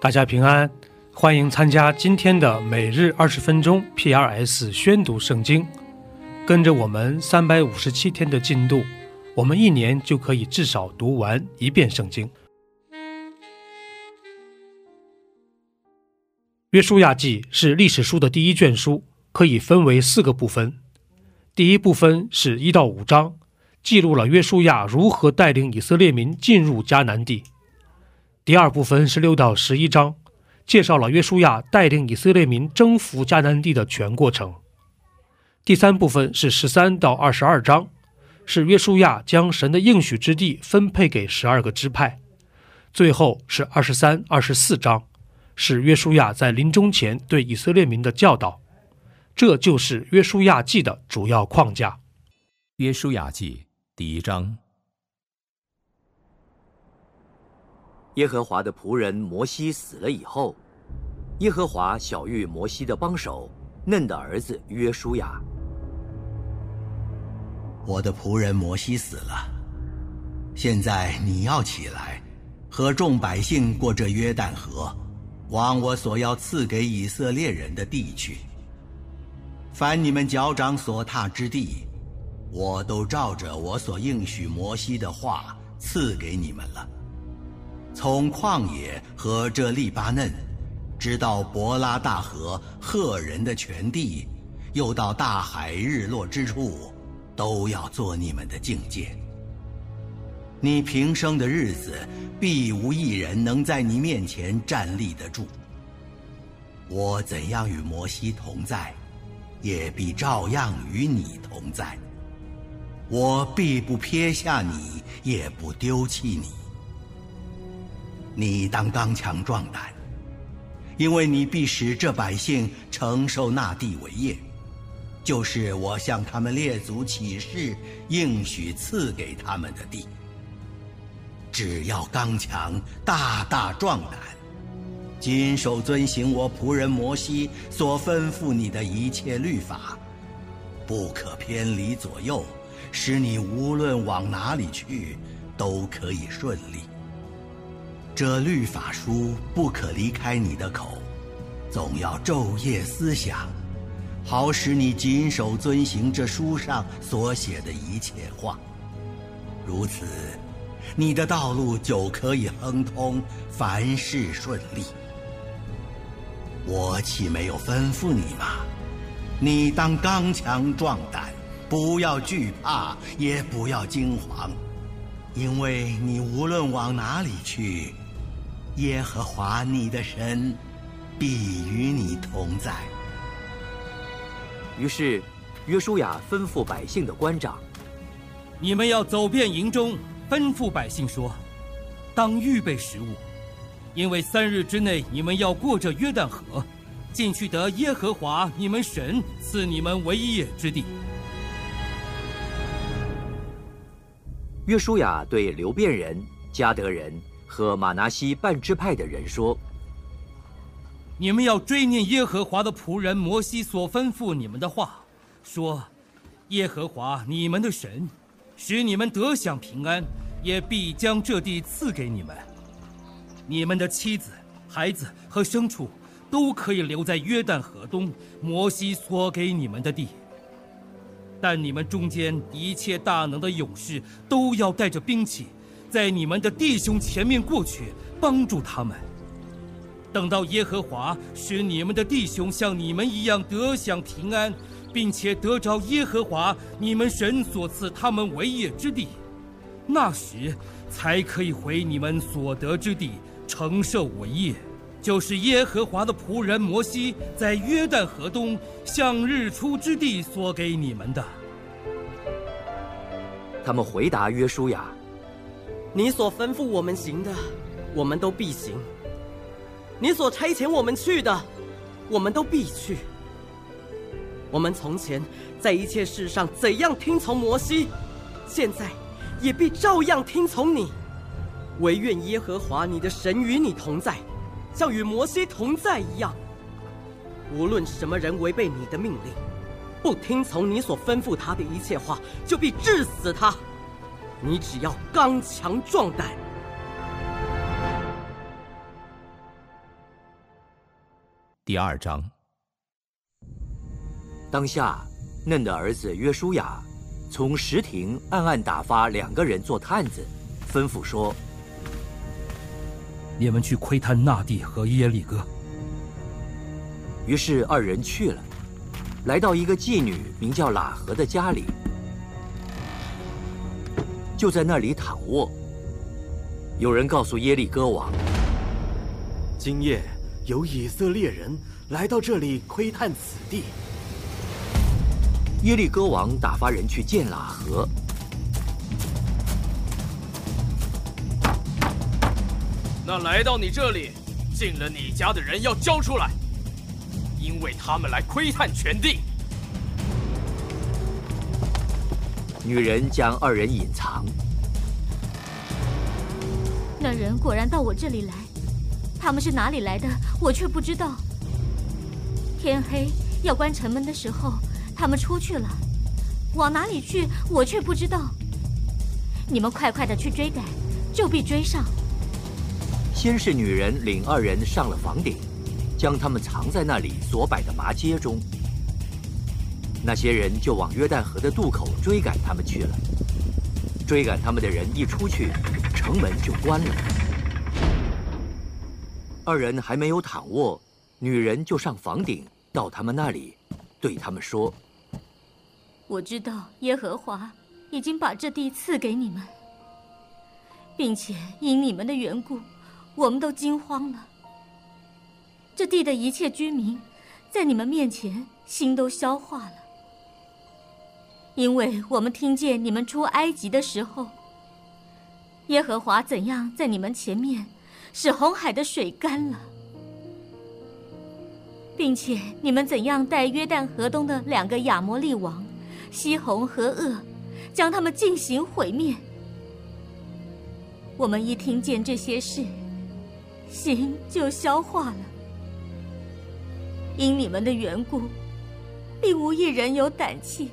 大家平安，欢迎参加今天的每日二十分钟 P.R.S 宣读圣经。跟着我们三百五十七天的进度，我们一年就可以至少读完一遍圣经。约书亚记是历史书的第一卷书，可以分为四个部分。第一部分是一到五章，记录了约书亚如何带领以色列民进入迦南地。第二部分是六到十一章，介绍了约书亚带领以色列民征服迦南地的全过程。第三部分是十三到二十二章，是约书亚将神的应许之地分配给十二个支派。最后是二十三、二十四章，是约书亚在临终前对以色列民的教导。这就是约书亚记的主要框架。约书亚记第一章。耶和华的仆人摩西死了以后，耶和华晓谕摩西的帮手嫩的儿子约书亚：“我的仆人摩西死了，现在你要起来，和众百姓过这约旦河，往我所要赐给以色列人的地去。凡你们脚掌所踏之地，我都照着我所应许摩西的话赐给你们了。”从旷野和这利巴嫩，直到伯拉大河赫人的全地，又到大海日落之处，都要做你们的境界。你平生的日子，必无一人能在你面前站立得住。我怎样与摩西同在，也必照样与你同在。我必不撇下你，也不丢弃你。你当刚强壮胆，因为你必使这百姓承受那地为业，就是我向他们列祖起誓应许赐给他们的地。只要刚强大大壮胆，谨守遵行我仆人摩西所吩咐你的一切律法，不可偏离左右，使你无论往哪里去都可以顺利。这律法书不可离开你的口，总要昼夜思想，好使你谨守遵行这书上所写的一切话。如此，你的道路就可以亨通，凡事顺利。我岂没有吩咐你吗？你当刚强壮胆，不要惧怕，也不要惊惶，因为你无论往哪里去。耶和华你的神必与你同在。于是，约书亚吩咐百姓的官长：“你们要走遍营中，吩咐百姓说：当预备食物，因为三日之内你们要过这约旦河，进去得耶和华你们神赐你们为业之地。”约书亚对流变人、加德人。和马拿西半支派的人说：“你们要追念耶和华的仆人摩西所吩咐你们的话，说：耶和华你们的神，使你们得享平安，也必将这地赐给你们。你们的妻子、孩子和牲畜，都可以留在约旦河东摩西所给你们的地。但你们中间一切大能的勇士，都要带着兵器。”在你们的弟兄前面过去，帮助他们。等到耶和华使你们的弟兄像你们一样得享平安，并且得着耶和华你们神所赐他们为业之地，那时才可以回你们所得之地承受为业，就是耶和华的仆人摩西在约旦河东向日出之地所给你们的。他们回答约书亚。你所吩咐我们行的，我们都必行；你所差遣我们去的，我们都必去。我们从前在一切事上怎样听从摩西，现在也必照样听从你。唯愿耶和华你的神与你同在，像与摩西同在一样。无论什么人违背你的命令，不听从你所吩咐他的一切话，就必治死他。你只要刚强壮胆。第二章。当下，嫩的儿子约书亚从石亭暗暗打发两个人做探子，吩咐说：“你们去窥探那地和耶利哥。”于是二人去了，来到一个妓女名叫喇合的家里，就在那里躺卧。有人告诉耶利哥王：“今夜有以色列人来到这里窥探此地。”耶利哥王打发人去见喇合。那来到你这里进了你家的人要交出来。因为他们来窥探全地，女人将二人隐藏。那人果然到我这里来，他们是哪里来的，我却不知道。天黑要关城门的时候，他们出去了，往哪里去，我却不知道。你们快快的去追赶，就必追上。先是女人领二人上了房顶。将他们藏在那里所摆的麻街中，那些人就往约旦河的渡口追赶他们去了。追赶他们的人一出去，城门就关了。二人还没有躺卧，女人就上房顶到他们那里，对他们说：“我知道耶和华已经把这地赐给你们，并且因你们的缘故，我们都惊慌了。”这地的一切居民，在你们面前心都消化了，因为我们听见你们出埃及的时候，耶和华怎样在你们前面使红海的水干了，并且你们怎样带约旦河东的两个亚摩利王西红和噩，将他们进行毁灭。我们一听见这些事，心就消化了。因你们的缘故，并无一人有胆气。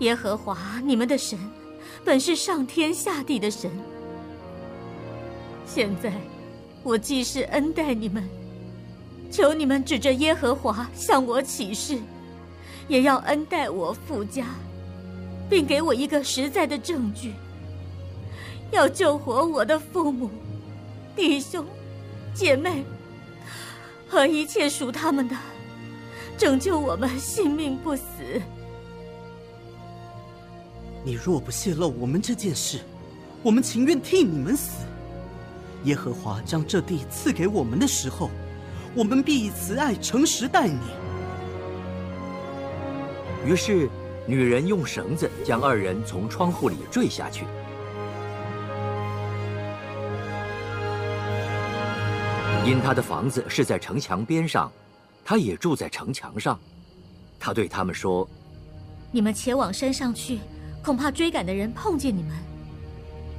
耶和华你们的神，本是上天下地的神。现在，我既是恩待你们，求你们指着耶和华向我起誓，也要恩待我父家，并给我一个实在的证据，要救活我的父母、弟兄、姐妹。和一切属他们的，拯救我们性命不死。你若不泄露我们这件事，我们情愿替你们死。耶和华将这地赐给我们的时候，我们必以慈爱诚实待你。于是，女人用绳子将二人从窗户里坠下去。因他的房子是在城墙边上，他也住在城墙上。他对他们说：“你们前往山上去，恐怕追赶的人碰见你们，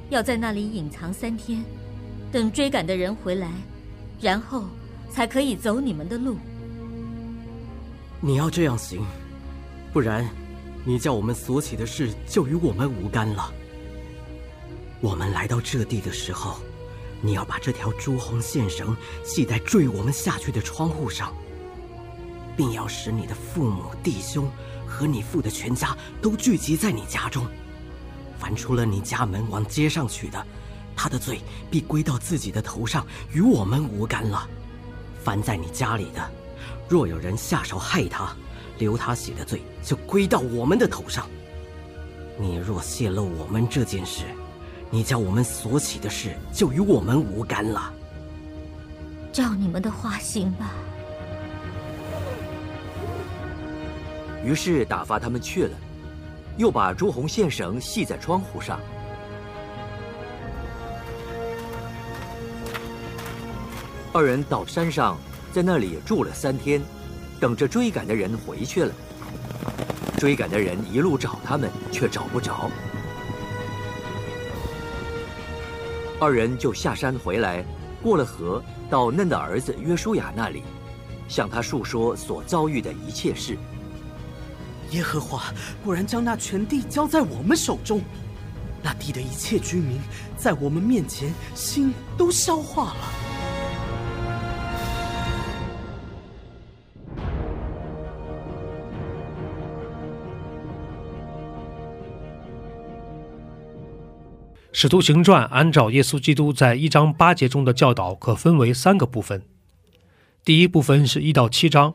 要在那里隐藏三天，等追赶的人回来，然后才可以走你们的路。你要这样行，不然，你叫我们所起的事就与我们无干了。我们来到这地的时候。”你要把这条朱红线绳系在坠我们下去的窗户上，并要使你的父母、弟兄和你父的全家都聚集在你家中。凡出了你家门往街上去的，他的罪必归到自己的头上，与我们无干了。凡在你家里的，若有人下手害他，留他血的罪就归到我们的头上。你若泄露我们这件事，你叫我们所起的事就与我们无干了。照你们的话行吧。于是打发他们去了，又把朱红线绳系在窗户上。二人到山上，在那里住了三天，等着追赶的人回去了。追赶的人一路找他们，却找不着。二人就下山回来，过了河，到嫩的儿子约书亚那里，向他述说所遭遇的一切事。耶和华果然将那全地交在我们手中，那地的一切居民在我们面前心都消化了。使徒行传按照耶稣基督在一章八节中的教导，可分为三个部分，第一部分是一到七章。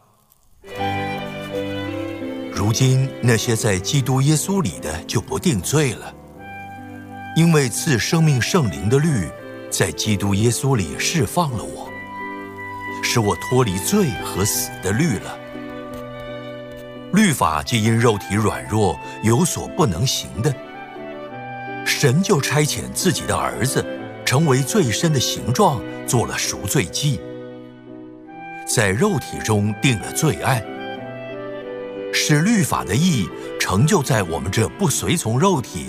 如今那些在基督耶稣里的就不定罪了，因为赐生命圣灵的律在基督耶稣里释放了我，使我脱离罪和死的律了。律法既因肉体软弱有所不能行的，神就差遣自己的儿子。成为最深的形状，做了赎罪祭，在肉体中定了罪案，使律法的意义成就在我们这不随从肉体，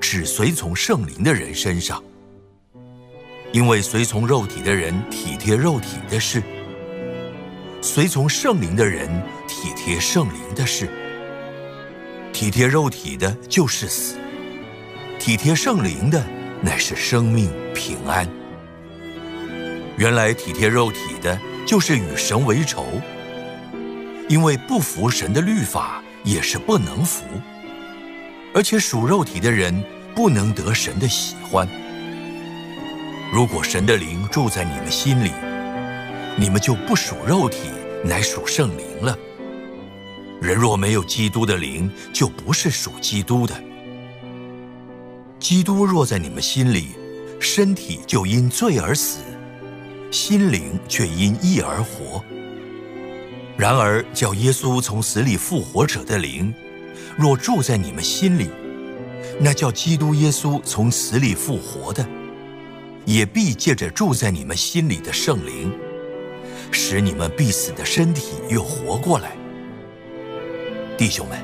只随从圣灵的人身上。因为随从肉体的人体贴肉体的事，随从圣灵的人体贴圣灵的事。体贴肉体的就是死，体贴圣灵的。乃是生命平安。原来体贴肉体的，就是与神为仇，因为不服神的律法，也是不能服。而且属肉体的人，不能得神的喜欢。如果神的灵住在你们心里，你们就不属肉体，乃属圣灵了。人若没有基督的灵，就不是属基督的。基督若在你们心里，身体就因罪而死，心灵却因义而活。然而叫耶稣从死里复活者的灵，若住在你们心里，那叫基督耶稣从死里复活的，也必借着住在你们心里的圣灵，使你们必死的身体又活过来。弟兄们，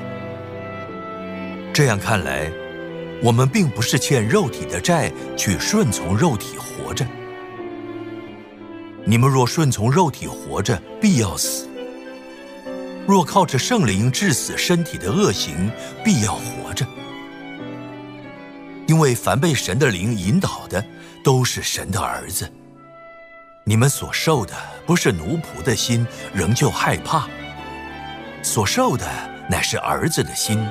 这样看来。我们并不是欠肉体的债，去顺从肉体活着。你们若顺从肉体活着，必要死；若靠着圣灵致死身体的恶行，必要活着。因为凡被神的灵引导的，都是神的儿子。你们所受的不是奴仆的心，仍旧害怕；所受的乃是儿子的心，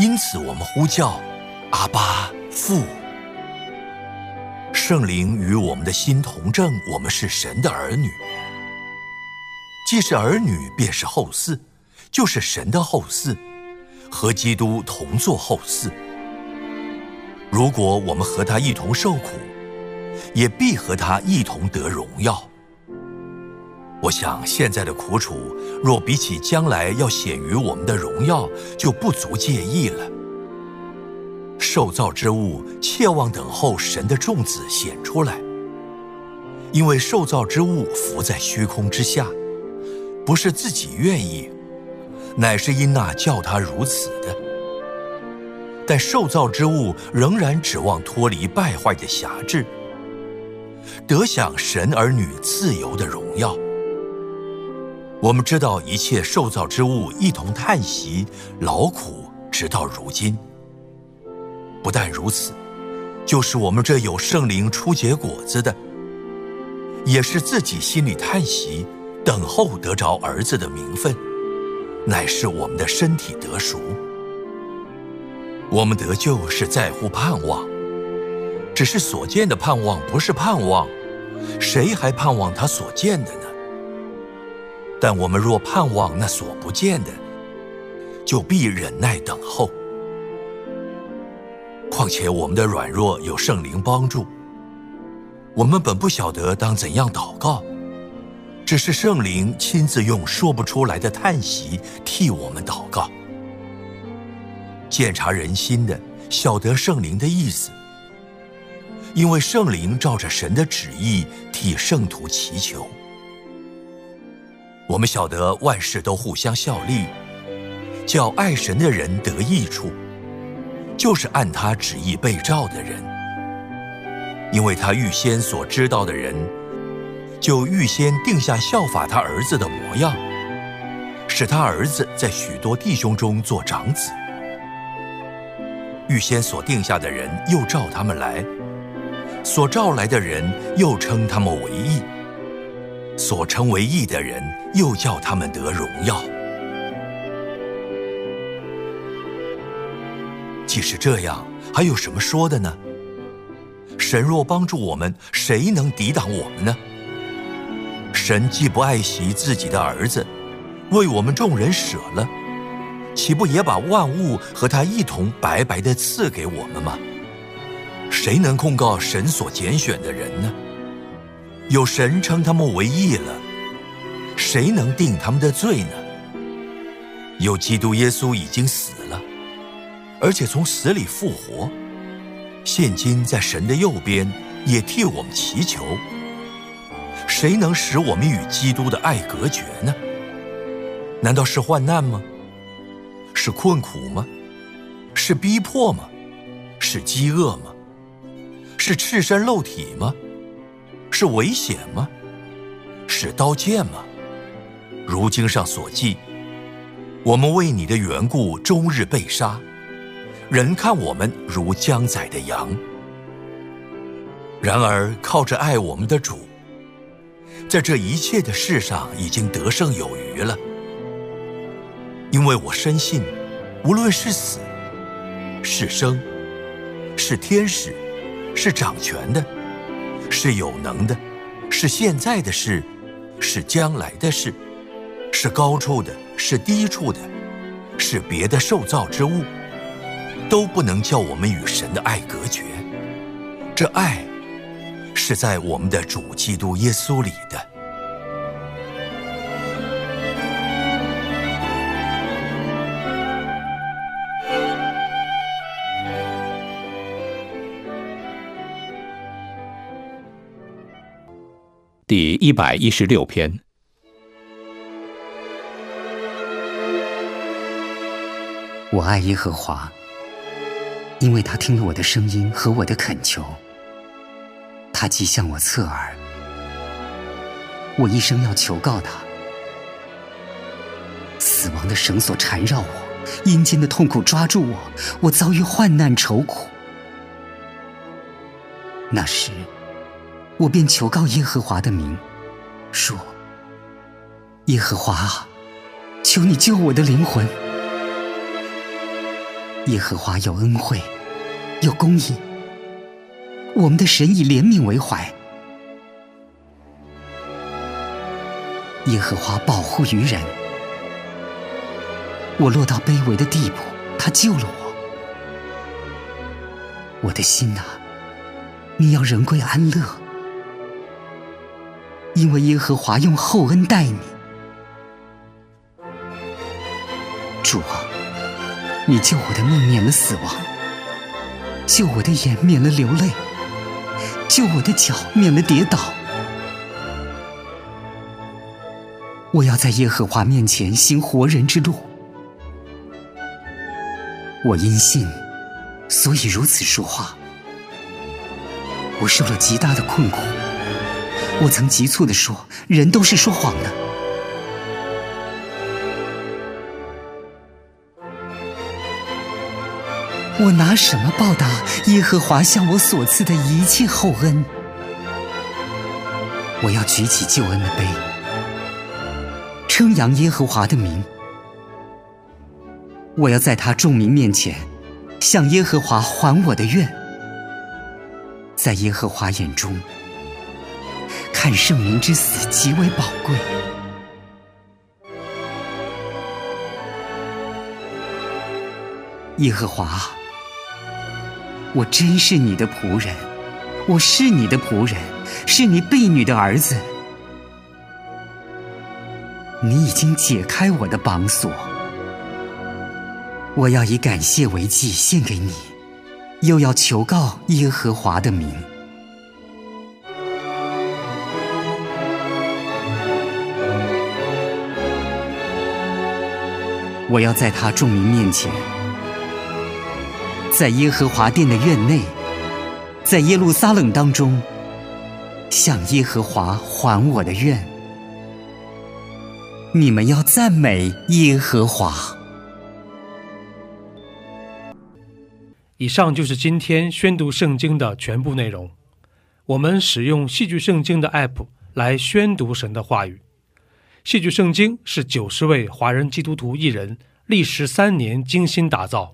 因此我们呼叫。阿巴父，圣灵与我们的心同证，我们是神的儿女。既是儿女，便是后嗣，就是神的后嗣，和基督同作后嗣。如果我们和他一同受苦，也必和他一同得荣耀。我想现在的苦楚，若比起将来要显于我们的荣耀，就不足介意了。受造之物切望等候神的众子显出来，因为受造之物浮在虚空之下，不是自己愿意，乃是因那叫他如此的。但受造之物仍然指望脱离败坏的辖制，得享神儿女自由的荣耀。我们知道一切受造之物一同叹息劳苦，直到如今。不但如此，就是我们这有圣灵出结果子的，也是自己心里叹息，等候得着儿子的名分，乃是我们的身体得赎。我们得救是在乎盼望，只是所见的盼望不是盼望，谁还盼望他所见的呢？但我们若盼望那所不见的，就必忍耐等候。况且我们的软弱有圣灵帮助，我们本不晓得当怎样祷告，只是圣灵亲自用说不出来的叹息替我们祷告。鉴察人心的，晓得圣灵的意思，因为圣灵照着神的旨意替圣徒祈求。我们晓得万事都互相效力，叫爱神的人得益处。就是按他旨意被召的人，因为他预先所知道的人，就预先定下效法他儿子的模样，使他儿子在许多弟兄中做长子。预先所定下的人，又召他们来；所召来的人，又称他们为义；所称为义的人，又叫他们得荣耀。既是这样，还有什么说的呢？神若帮助我们，谁能抵挡我们呢？神既不爱惜自己的儿子，为我们众人舍了，岂不也把万物和他一同白白的赐给我们吗？谁能控告神所拣选的人呢？有神称他们为义了，谁能定他们的罪呢？有基督耶稣已经死了。而且从死里复活，现今在神的右边，也替我们祈求。谁能使我们与基督的爱隔绝呢？难道是患难吗？是困苦吗？是逼迫吗？是饥饿吗？是赤身露体吗？是危险吗？是刀剑吗？如经上所记，我们为你的缘故，终日被杀。人看我们如将宰的羊，然而靠着爱我们的主，在这一切的事上已经得胜有余了。因为我深信，无论是死，是生，是天使，是掌权的，是有能的，是现在的事，是将来的事，是高处的，是低处的，是别的受造之物。都不能叫我们与神的爱隔绝，这爱是在我们的主基督耶稣里的。第一百一十六篇，我爱耶和华。因为他听了我的声音和我的恳求，他即向我侧耳。我一生要求告他。死亡的绳索缠绕我，阴间的痛苦抓住我，我遭遇患难愁苦。那时，我便求告耶和华的名，说：“耶和华啊，求你救我的灵魂。”耶和华有恩惠。有公义，我们的神以怜悯为怀。耶和华保护于人，我落到卑微的地步，他救了我。我的心啊，你要人归安乐，因为耶和华用厚恩待你。主啊，你救我的命免了死亡。救我的眼免了流泪，救我的脚免了跌倒。我要在耶和华面前行活人之路。我因信，所以如此说话。我受了极大的困苦。我曾急促地说：“人都是说谎的。”我拿什么报答耶和华向我所赐的一切厚恩？我要举起救恩的杯，称扬耶和华的名。我要在他众民面前向耶和华还我的愿，在耶和华眼中看圣灵之死极为宝贵。耶和华。我真是你的仆人，我是你的仆人，是你婢女的儿子。你已经解开我的绑锁，我要以感谢为祭献给你，又要求告耶和华的名。我要在他众民面前。在耶和华殿的院内，在耶路撒冷当中，向耶和华还我的愿。你们要赞美耶和华。以上就是今天宣读圣经的全部内容。我们使用戏剧圣经的 App 来宣读神的话语。戏剧圣经是九十位华人基督徒艺人历时三年精心打造，